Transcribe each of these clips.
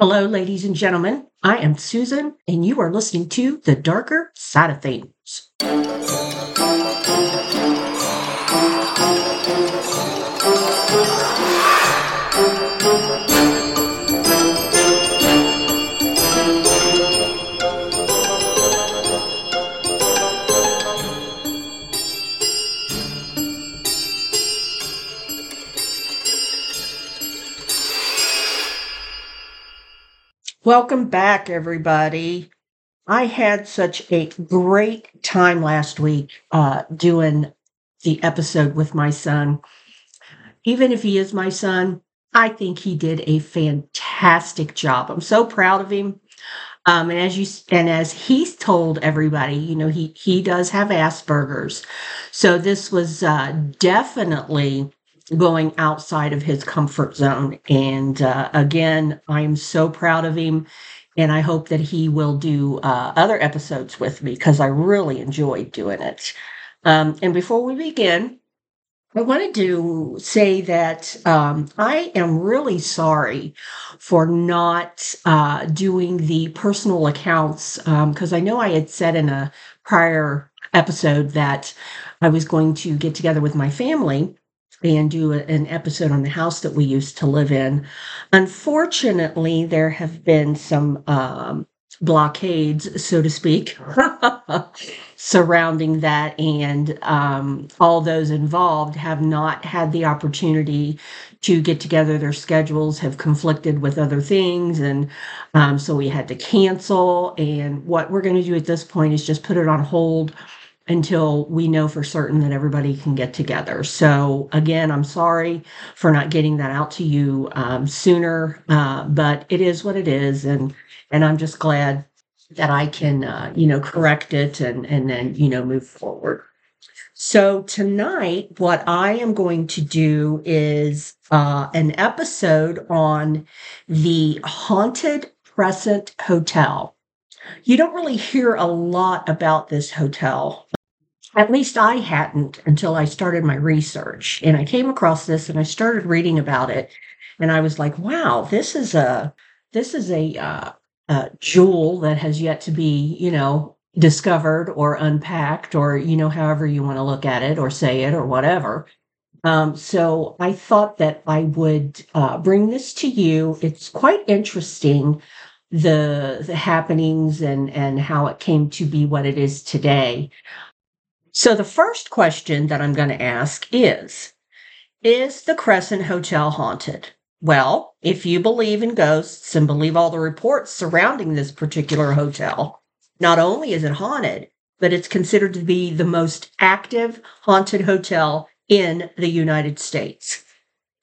Hello, ladies and gentlemen. I am Susan, and you are listening to The Darker Side of Things. Welcome back, everybody. I had such a great time last week uh, doing the episode with my son. Even if he is my son, I think he did a fantastic job. I'm so proud of him. Um, and as you and as he's told everybody, you know, he he does have Asperger's, so this was uh, definitely going outside of his comfort zone. And uh, again, I'm so proud of him. And I hope that he will do uh, other episodes with me because I really enjoyed doing it. Um, and before we begin, I wanted to say that um, I am really sorry for not uh, doing the personal accounts because um, I know I had said in a prior episode that I was going to get together with my family and do an episode on the house that we used to live in. Unfortunately, there have been some um, blockades, so to speak, surrounding that, and um, all those involved have not had the opportunity to get together. Their schedules have conflicted with other things, and um, so we had to cancel. And what we're going to do at this point is just put it on hold until we know for certain that everybody can get together. So, again, I'm sorry for not getting that out to you um, sooner, uh, but it is what it is, and and I'm just glad that I can, uh, you know, correct it and and then you know move forward. So tonight, what I am going to do is uh, an episode on the haunted Crescent Hotel. You don't really hear a lot about this hotel at least I hadn't until I started my research. And I came across this and I started reading about it. And I was like, wow, this is a this is a, uh, a jewel that has yet to be, you know, discovered or unpacked, or you know, however you want to look at it or say it or whatever. Um, so I thought that I would uh, bring this to you. It's quite interesting the the happenings and and how it came to be what it is today. So the first question that I'm going to ask is Is the Crescent Hotel haunted? Well, if you believe in ghosts and believe all the reports surrounding this particular hotel, not only is it haunted, but it's considered to be the most active haunted hotel in the United States.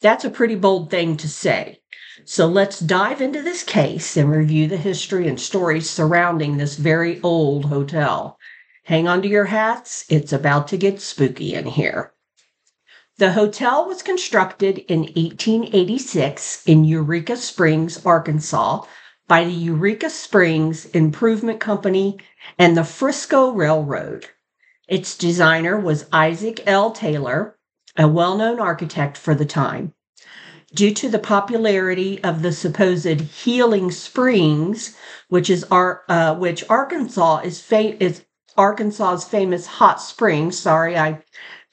That's a pretty bold thing to say. So let's dive into this case and review the history and stories surrounding this very old hotel. Hang on to your hats. It's about to get spooky in here. The hotel was constructed in 1886 in Eureka Springs, Arkansas, by the Eureka Springs Improvement Company and the Frisco Railroad. Its designer was Isaac L. Taylor, a well known architect for the time. Due to the popularity of the supposed healing springs, which is our, uh, which Arkansas is, fa- is Arkansas's famous hot springs. Sorry, I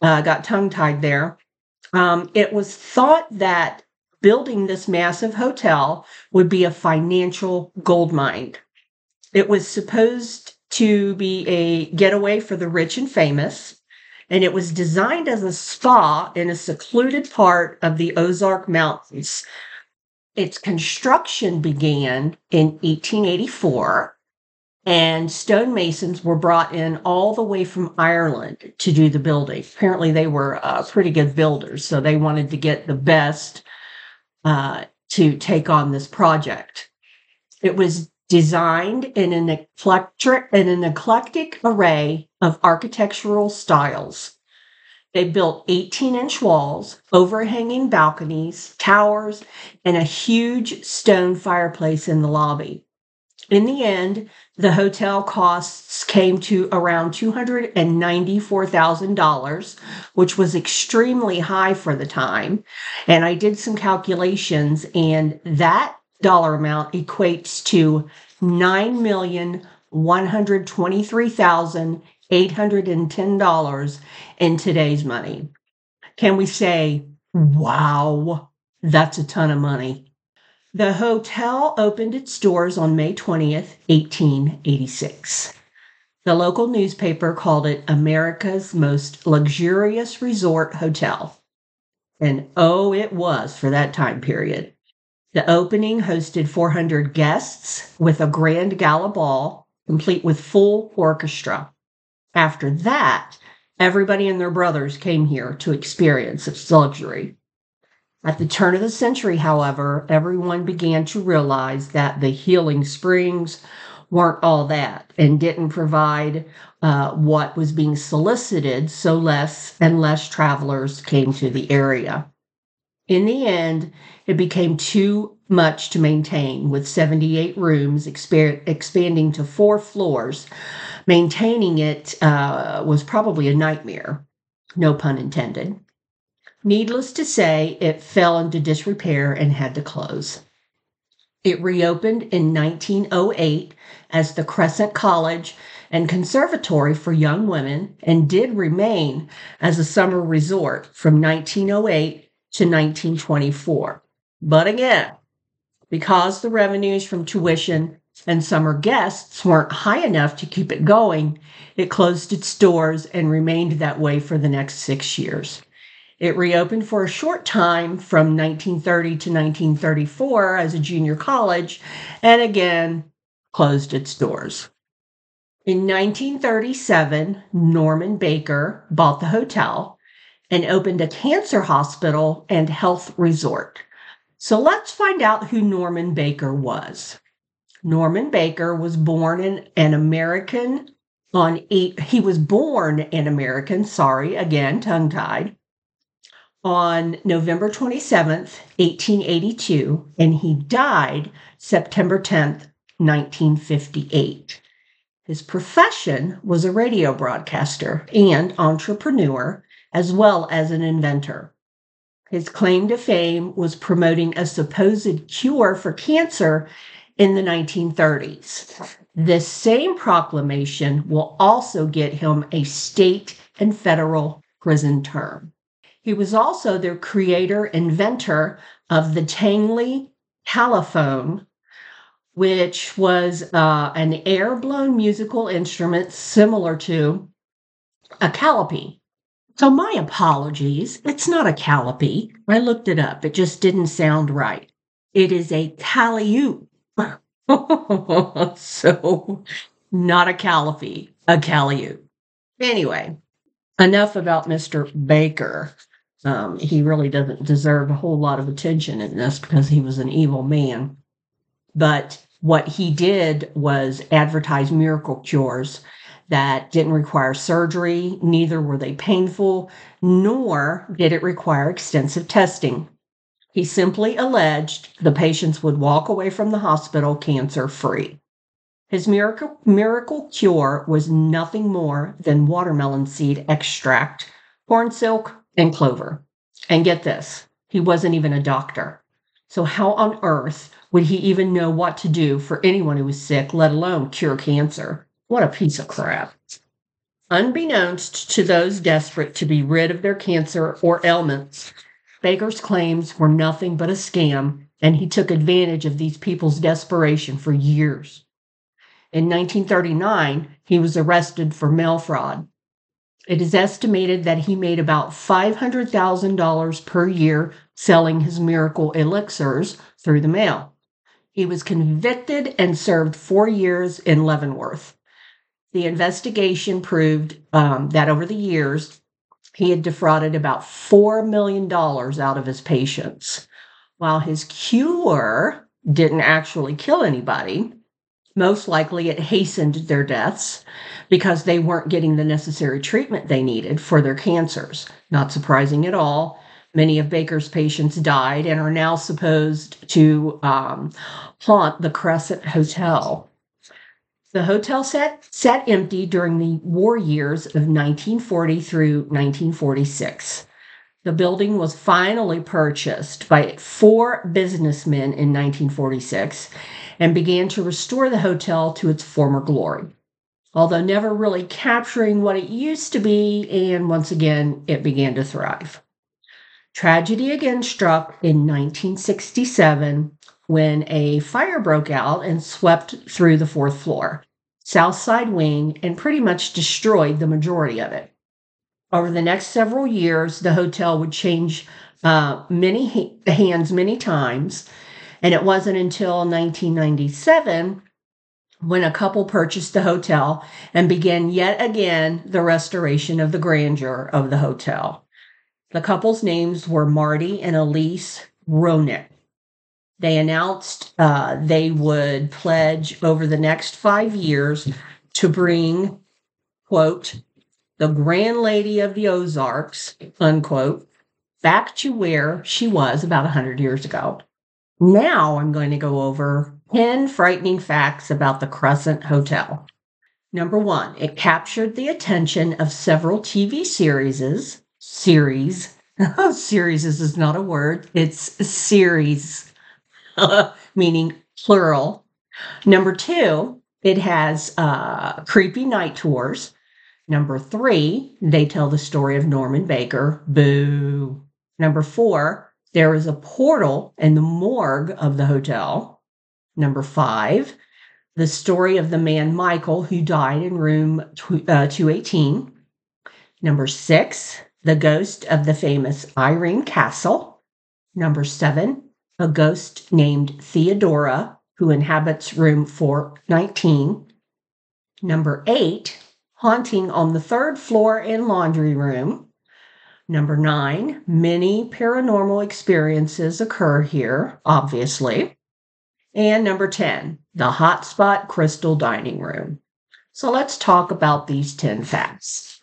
uh, got tongue tied there. Um, it was thought that building this massive hotel would be a financial gold mine. It was supposed to be a getaway for the rich and famous, and it was designed as a spa in a secluded part of the Ozark Mountains. Its construction began in 1884 and stonemasons were brought in all the way from Ireland to do the building. Apparently, they were uh, pretty good builders, so they wanted to get the best uh, to take on this project. It was designed in an eclectic, in an eclectic array of architectural styles. They built 18 inch walls, overhanging balconies, towers, and a huge stone fireplace in the lobby. In the end, the hotel costs came to around $294,000, which was extremely high for the time. And I did some calculations, and that dollar amount equates to nine million one hundred twenty-three thousand eight hundred and ten dollars in today's money. Can we say, wow, that's a ton of money? The hotel opened its doors on May 20th, 1886. The local newspaper called it America's most luxurious resort hotel. And oh, it was for that time period. The opening hosted 400 guests with a grand gala ball, complete with full orchestra. After that, everybody and their brothers came here to experience its luxury. At the turn of the century, however, everyone began to realize that the healing springs weren't all that and didn't provide uh, what was being solicited, so less and less travelers came to the area. In the end, it became too much to maintain, with 78 rooms exper- expanding to four floors. Maintaining it uh, was probably a nightmare, no pun intended. Needless to say, it fell into disrepair and had to close. It reopened in 1908 as the Crescent College and Conservatory for Young Women and did remain as a summer resort from 1908 to 1924. But again, because the revenues from tuition and summer guests weren't high enough to keep it going, it closed its doors and remained that way for the next six years. It reopened for a short time from 1930 to 1934 as a junior college and again closed its doors. In 1937, Norman Baker bought the hotel and opened a cancer hospital and health resort. So let's find out who Norman Baker was. Norman Baker was born in an American on eight, he was born an American, sorry, again, tongue tied, on November 27th, 1882, and he died September 10th, 1958. His profession was a radio broadcaster and entrepreneur, as well as an inventor. His claim to fame was promoting a supposed cure for cancer in the 1930s. This same proclamation will also get him a state and federal prison term. He was also the creator inventor of the Tangley telephone, which was uh, an air blown musical instrument similar to a calliope. So, my apologies. It's not a calliope. I looked it up, it just didn't sound right. It is a calliope. so, not a calliope, a calliope. Anyway, enough about Mr. Baker. Um, he really doesn't deserve a whole lot of attention in this because he was an evil man. But what he did was advertise miracle cures that didn't require surgery, neither were they painful, nor did it require extensive testing. He simply alleged the patients would walk away from the hospital cancer free. His miracle, miracle cure was nothing more than watermelon seed extract, corn silk, and clover. And get this, he wasn't even a doctor. So, how on earth would he even know what to do for anyone who was sick, let alone cure cancer? What a piece of crap. Unbeknownst to those desperate to be rid of their cancer or ailments, Baker's claims were nothing but a scam, and he took advantage of these people's desperation for years. In 1939, he was arrested for mail fraud it is estimated that he made about $500,000 per year selling his miracle elixirs through the mail. He was convicted and served four years in Leavenworth. The investigation proved um, that over the years, he had defrauded about $4 million out of his patients. While his cure didn't actually kill anybody, most likely it hastened their deaths because they weren't getting the necessary treatment they needed for their cancers. Not surprising at all. Many of Baker's patients died and are now supposed to um, haunt the Crescent Hotel. The hotel sat, sat empty during the war years of 1940 through 1946. The building was finally purchased by four businessmen in 1946 and began to restore the hotel to its former glory, although never really capturing what it used to be, and once again, it began to thrive. Tragedy again struck in 1967 when a fire broke out and swept through the fourth floor, south side wing, and pretty much destroyed the majority of it. Over the next several years, the hotel would change uh, many ha- hands many times, and it wasn't until 1997 when a couple purchased the hotel and began yet again the restoration of the grandeur of the hotel. The couple's names were Marty and Elise Roenigk. They announced uh, they would pledge over the next five years to bring, quote, the Grand Lady of the Ozarks, unquote, back to where she was about 100 years ago. Now I'm going to go over 10 frightening facts about the Crescent Hotel. Number one, it captured the attention of several TV series. Series. series is not a word, it's series, meaning plural. Number two, it has uh, creepy night tours. Number three, they tell the story of Norman Baker. Boo. Number four, there is a portal in the morgue of the hotel. Number five, the story of the man Michael who died in room uh, 218. Number six, the ghost of the famous Irene Castle. Number seven, a ghost named Theodora who inhabits room 419. Number eight, haunting on the third floor in laundry room. Number nine, many paranormal experiences occur here, obviously. And number 10, the hotspot crystal dining room. So let's talk about these 10 facts.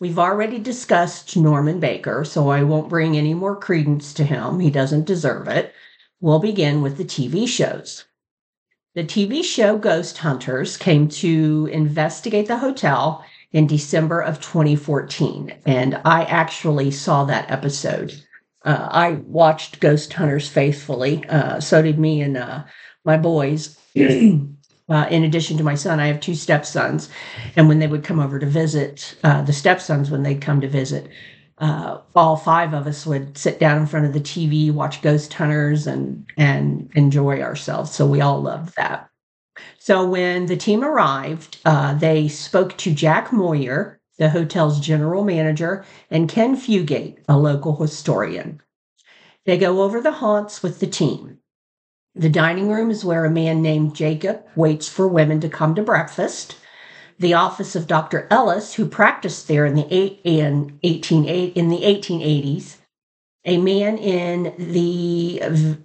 We've already discussed Norman Baker, so I won't bring any more credence to him. He doesn't deserve it. We'll begin with the TV shows. The TV show Ghost Hunters came to investigate the hotel in December of 2014. And I actually saw that episode. Uh, I watched Ghost Hunters faithfully. Uh, so did me and uh, my boys. Uh, in addition to my son, I have two stepsons. And when they would come over to visit, uh, the stepsons, when they'd come to visit, uh, all five of us would sit down in front of the TV, watch Ghost Hunters, and and enjoy ourselves. So we all loved that. So when the team arrived, uh, they spoke to Jack Moyer, the hotel's general manager, and Ken Fugate, a local historian. They go over the haunts with the team. The dining room is where a man named Jacob waits for women to come to breakfast. The office of Dr. Ellis, who practiced there in the eight, in 18, in the 1880s, a man in the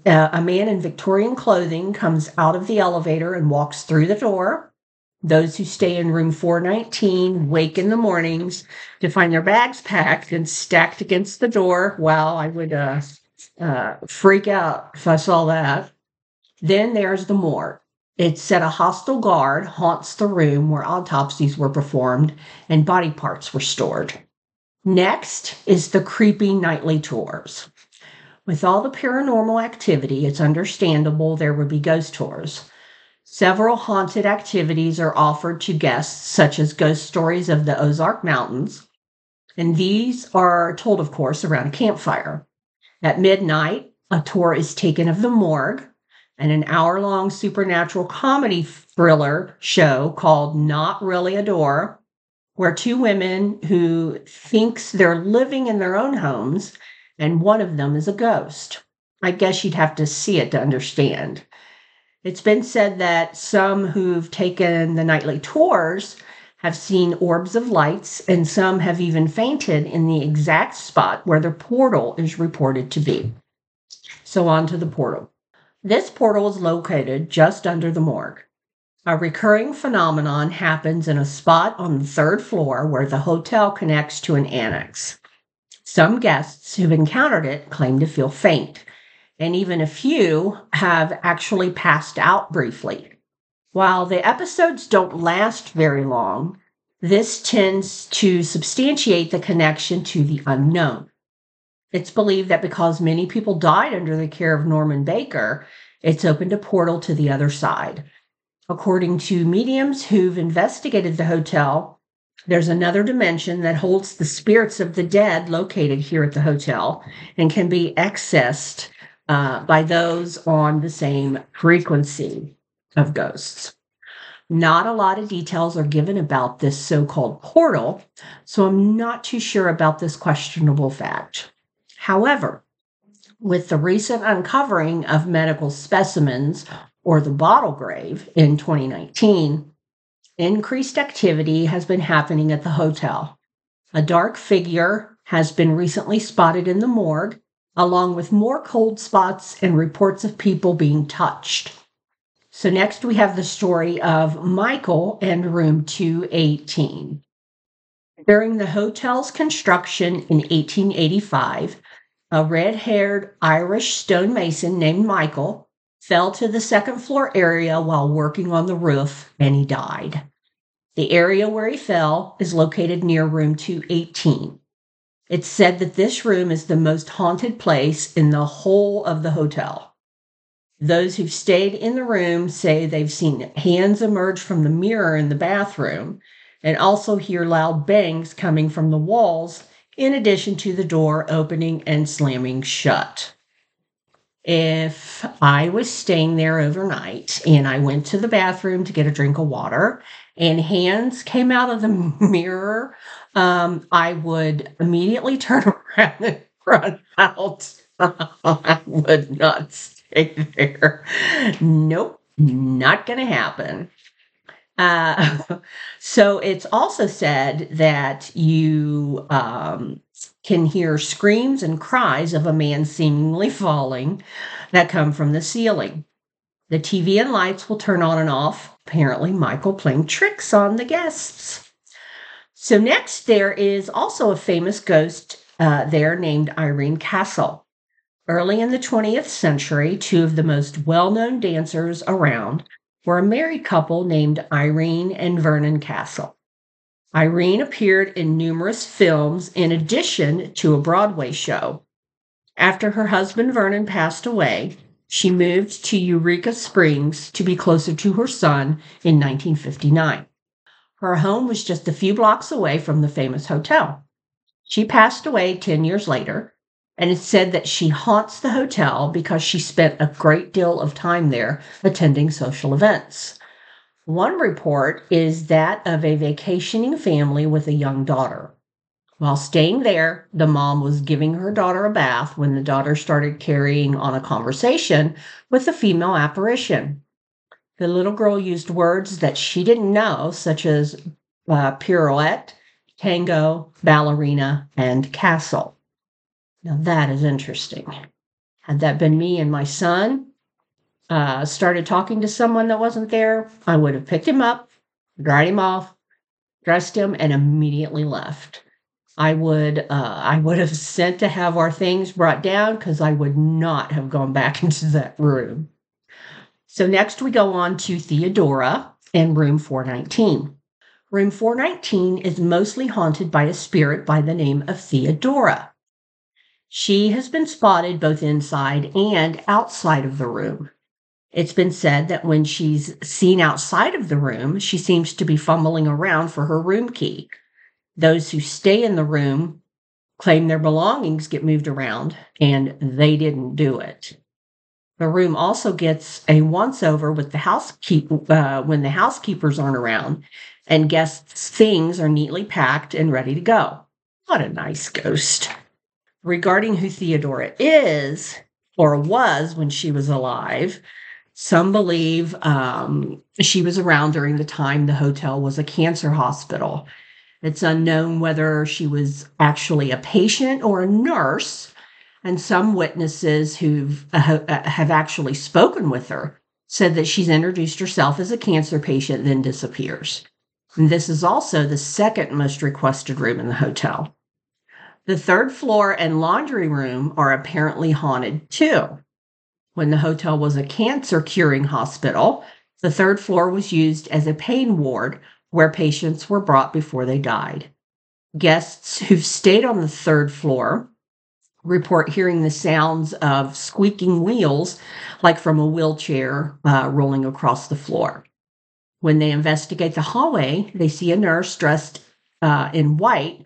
uh, a man in Victorian clothing comes out of the elevator and walks through the door. Those who stay in room 419 wake in the mornings to find their bags packed and stacked against the door. Wow, I would uh, uh, freak out if I saw that. Then there's the morgue. It said a hostile guard haunts the room where autopsies were performed and body parts were stored. Next is the creepy nightly tours. With all the paranormal activity, it's understandable there would be ghost tours. Several haunted activities are offered to guests, such as ghost stories of the Ozark Mountains, and these are told, of course, around a campfire. At midnight, a tour is taken of the morgue, and an hour long supernatural comedy thriller show called Not Really a Door where two women who thinks they're living in their own homes and one of them is a ghost. I guess you'd have to see it to understand. It's been said that some who've taken the nightly tours have seen orbs of lights, and some have even fainted in the exact spot where the portal is reported to be. So, on to the portal. This portal is located just under the morgue. A recurring phenomenon happens in a spot on the third floor where the hotel connects to an annex. Some guests who've encountered it claim to feel faint, and even a few have actually passed out briefly. While the episodes don't last very long, this tends to substantiate the connection to the unknown. It's believed that because many people died under the care of Norman Baker, it's opened a portal to the other side. According to mediums who've investigated the hotel, there's another dimension that holds the spirits of the dead located here at the hotel and can be accessed uh, by those on the same frequency of ghosts. Not a lot of details are given about this so called portal, so I'm not too sure about this questionable fact. However, with the recent uncovering of medical specimens or the bottle grave in 2019, increased activity has been happening at the hotel. A dark figure has been recently spotted in the morgue, along with more cold spots and reports of people being touched. So, next we have the story of Michael and room 218. During the hotel's construction in 1885, a red haired Irish stonemason named Michael fell to the second floor area while working on the roof and he died. The area where he fell is located near room 218. It's said that this room is the most haunted place in the whole of the hotel. Those who've stayed in the room say they've seen hands emerge from the mirror in the bathroom and also hear loud bangs coming from the walls, in addition to the door opening and slamming shut if I was staying there overnight and I went to the bathroom to get a drink of water and hands came out of the mirror, um, I would immediately turn around and run out. I would not stay there. Nope, not going to happen. Uh, so it's also said that you um, can hear screams and cries of a man seemingly falling that come from the ceiling. The TV and lights will turn on and off. Apparently, Michael playing tricks on the guests. So, next, there is also a famous ghost uh, there named Irene Castle. Early in the 20th century, two of the most well known dancers around were a married couple named Irene and Vernon Castle. Irene appeared in numerous films in addition to a Broadway show. After her husband Vernon passed away, she moved to Eureka Springs to be closer to her son in 1959. Her home was just a few blocks away from the famous hotel. She passed away 10 years later, and it's said that she haunts the hotel because she spent a great deal of time there attending social events. One report is that of a vacationing family with a young daughter. While staying there, the mom was giving her daughter a bath when the daughter started carrying on a conversation with a female apparition. The little girl used words that she didn't know, such as uh, pirouette, tango, ballerina, and castle. Now that is interesting. Had that been me and my son, uh, started talking to someone that wasn't there, I would have picked him up, dried him off, dressed him, and immediately left. I would uh, I would have sent to have our things brought down because I would not have gone back into that room. So next we go on to Theodora in room 419. Room 419 is mostly haunted by a spirit by the name of Theodora. She has been spotted both inside and outside of the room. It's been said that when she's seen outside of the room, she seems to be fumbling around for her room key. Those who stay in the room claim their belongings get moved around, and they didn't do it. The room also gets a once over with the housekeep uh, when the housekeepers aren't around, and guests' things are neatly packed and ready to go. What a nice ghost. Regarding who Theodora is, or was when she was alive, some believe um, she was around during the time the hotel was a cancer hospital. It's unknown whether she was actually a patient or a nurse, and some witnesses who uh, uh, have actually spoken with her said that she's introduced herself as a cancer patient, then disappears. And this is also the second most requested room in the hotel. The third floor and laundry room are apparently haunted too. When the hotel was a cancer curing hospital, the third floor was used as a pain ward where patients were brought before they died. Guests who've stayed on the third floor report hearing the sounds of squeaking wheels, like from a wheelchair uh, rolling across the floor. When they investigate the hallway, they see a nurse dressed uh, in white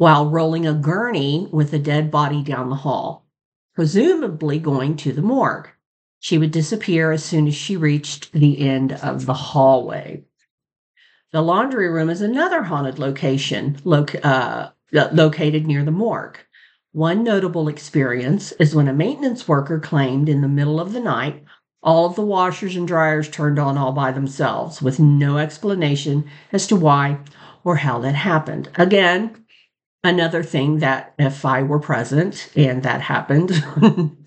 while rolling a gurney with a dead body down the hall, presumably going to the morgue. She would disappear as soon as she reached the end of the hallway. The laundry room is another haunted location uh, located near the morgue. One notable experience is when a maintenance worker claimed in the middle of the night all of the washers and dryers turned on all by themselves with no explanation as to why or how that happened. Again, another thing that if I were present and that happened,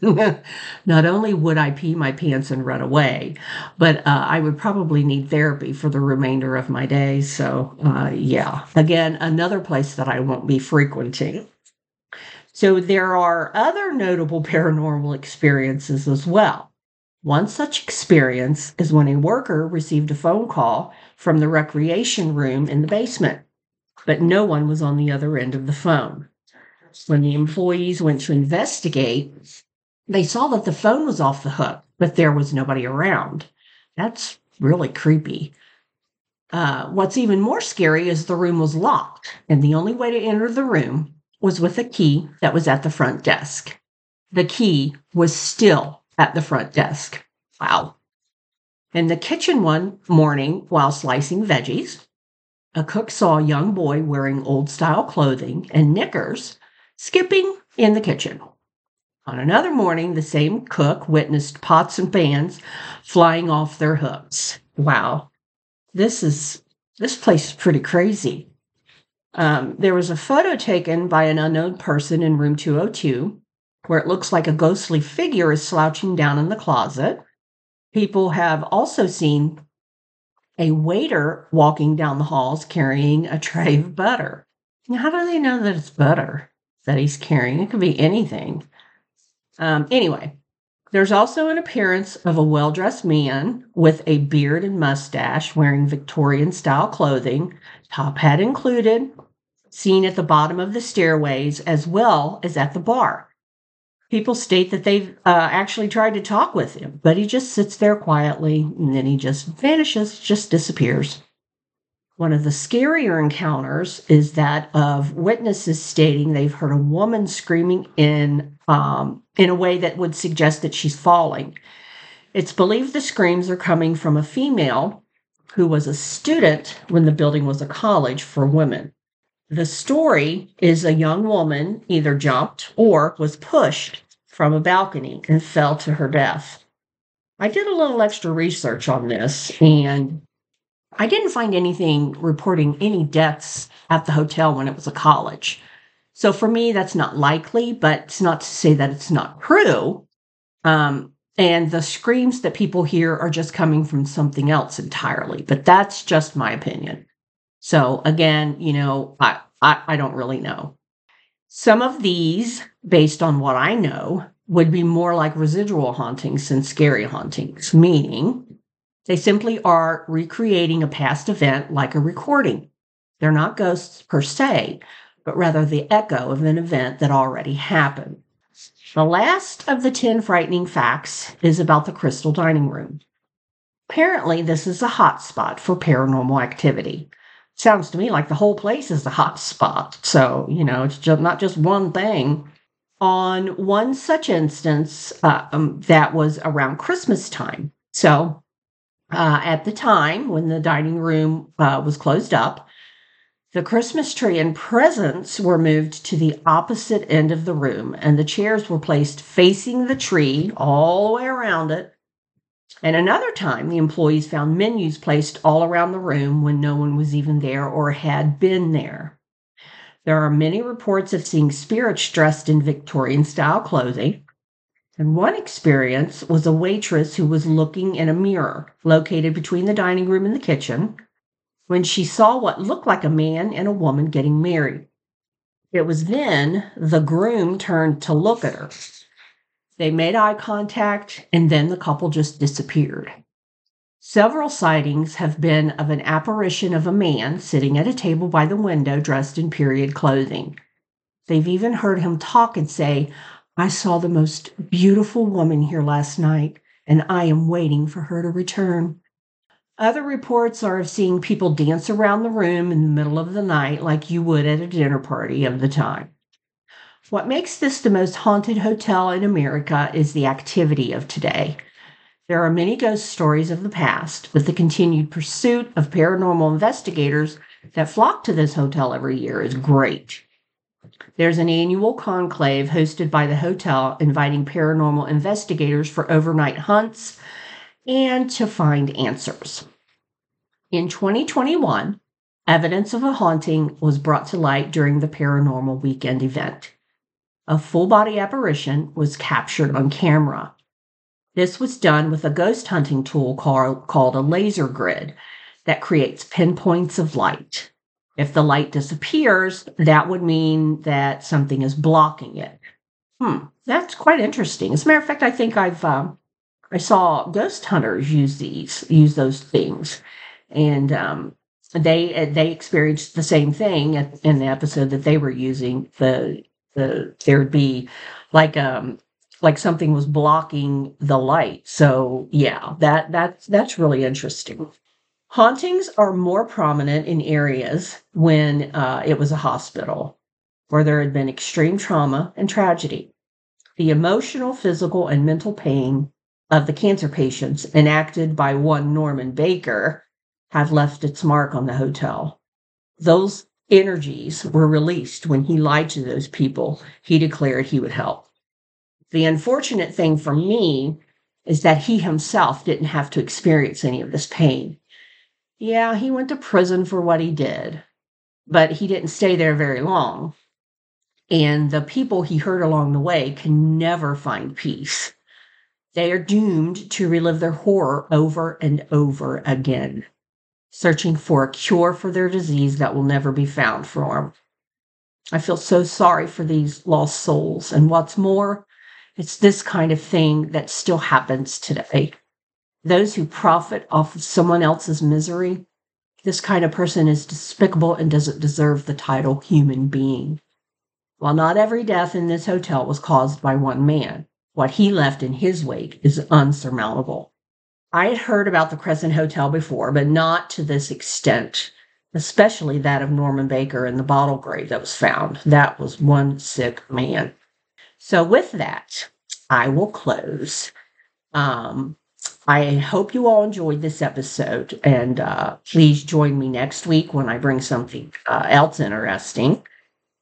not only would I pee my pants and run away, but uh, I would probably need therapy for the remainder of my day. So, uh, yeah, again, another place that I won't be frequenting. So, there are other notable paranormal experiences as well. One such experience is when a worker received a phone call from the recreation room in the basement but no one was on the other end of the phone. When the employees went to investigate, they saw that the phone was off the hook, but there was nobody around. That's really creepy. Uh, what's even more scary is the room was locked, and the only way to enter the room was with a key that was at the front desk. The key was still at the front desk. Wow. In the kitchen one morning, while slicing veggies, a cook saw a young boy wearing old style clothing and knickers skipping in the kitchen. On another morning, the same cook witnessed pots and pans flying off their hooks. Wow, this is this place is pretty crazy. Um, there was a photo taken by an unknown person in room 202 where it looks like a ghostly figure is slouching down in the closet. People have also seen a waiter walking down the halls carrying a tray of butter. How do they know that it's butter that he's carrying? It could be anything. Um, anyway, there's also an appearance of a well dressed man with a beard and mustache wearing Victorian style clothing, top hat included, seen at the bottom of the stairways as well as at the bar. People state that they've uh, actually tried to talk with him, but he just sits there quietly and then he just vanishes, just disappears. One of the scarier encounters is that of witnesses stating they've heard a woman screaming in um, in a way that would suggest that she's falling. It's believed the screams are coming from a female who was a student when the building was a college for women. The story is a young woman either jumped or was pushed from a balcony and fell to her death. I did a little extra research on this and I didn't find anything reporting any deaths at the hotel when it was a college. So for me, that's not likely, but it's not to say that it's not true. Um, and the screams that people hear are just coming from something else entirely, but that's just my opinion. So again, you know, I, I, I don't really know. Some of these, based on what I know, would be more like residual hauntings than scary hauntings, meaning they simply are recreating a past event like a recording. They're not ghosts per se, but rather the echo of an event that already happened. The last of the 10 frightening facts is about the crystal dining room. Apparently, this is a hot spot for paranormal activity sounds to me like the whole place is a hot spot. So, you know, it's just not just one thing. On one such instance, uh, um, that was around Christmas time. So, uh, at the time when the dining room uh, was closed up, the Christmas tree and presents were moved to the opposite end of the room, and the chairs were placed facing the tree all the way around it and another time, the employees found menus placed all around the room when no one was even there or had been there. There are many reports of seeing spirits dressed in Victorian style clothing. And one experience was a waitress who was looking in a mirror located between the dining room and the kitchen when she saw what looked like a man and a woman getting married. It was then the groom turned to look at her. They made eye contact, and then the couple just disappeared. Several sightings have been of an apparition of a man sitting at a table by the window dressed in period clothing. They've even heard him talk and say, I saw the most beautiful woman here last night, and I am waiting for her to return. Other reports are of seeing people dance around the room in the middle of the night like you would at a dinner party of the time. What makes this the most haunted hotel in America is the activity of today. There are many ghost stories of the past, but the continued pursuit of paranormal investigators that flock to this hotel every year is great. There's an annual conclave hosted by the hotel inviting paranormal investigators for overnight hunts and to find answers. In 2021, evidence of a haunting was brought to light during the paranormal weekend event. A full body apparition was captured on camera. This was done with a ghost hunting tool called, a laser grid that creates pinpoints of light. If the light disappears, that would mean that something is blocking it. Hmm, that's quite interesting. As a matter of fact, I think I've um, I saw ghost hunters use these, use those things, and um, they they experienced the same thing in the episode that they were using. The the there would be like um like something was blocking the light. So yeah, that that's that's really interesting. Hauntings are more prominent in areas when uh, it was a hospital where there had been extreme trauma and tragedy. The emotional, physical, and mental pain of the cancer patients enacted by one Norman Baker have left its mark on the hotel. Those energies were released when he lied to those people he declared he would help. The unfortunate thing for me is that he himself didn't have to experience any of this pain. Yeah, he went to prison for what he did, but he didn't stay there very long. And the people he hurt along the way can never find peace. They are doomed to relive their horror over and over again, searching for a cure for their disease that will never be found for them. I feel so sorry for these lost souls. And what's more, it's this kind of thing that still happens today those who profit off of someone else's misery, this kind of person is despicable and doesn't deserve the title human being. While not every death in this hotel was caused by one man, what he left in his wake is unsurmountable. I had heard about the Crescent Hotel before, but not to this extent, especially that of Norman Baker and the bottle grave that was found. That was one sick man. So, with that, I will close. Um, I hope you all enjoyed this episode, and uh, please join me next week when I bring something uh, else interesting.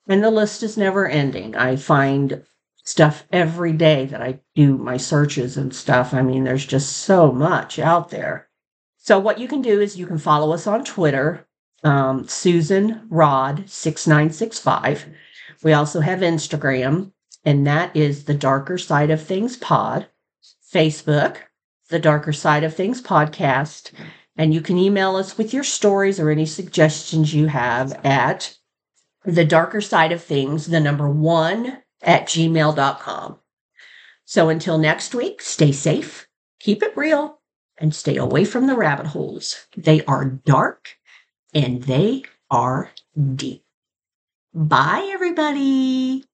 And the list is never ending. I find stuff every day that I do my searches and stuff. I mean, there's just so much out there. So, what you can do is you can follow us on Twitter, um, Susan Rod 6965. We also have Instagram, and that is the Darker Side of Things Pod. Facebook, the Darker Side of Things podcast. And you can email us with your stories or any suggestions you have at the darker side of things, the number one at gmail.com. So until next week, stay safe, keep it real, and stay away from the rabbit holes. They are dark and they are deep. Bye, everybody.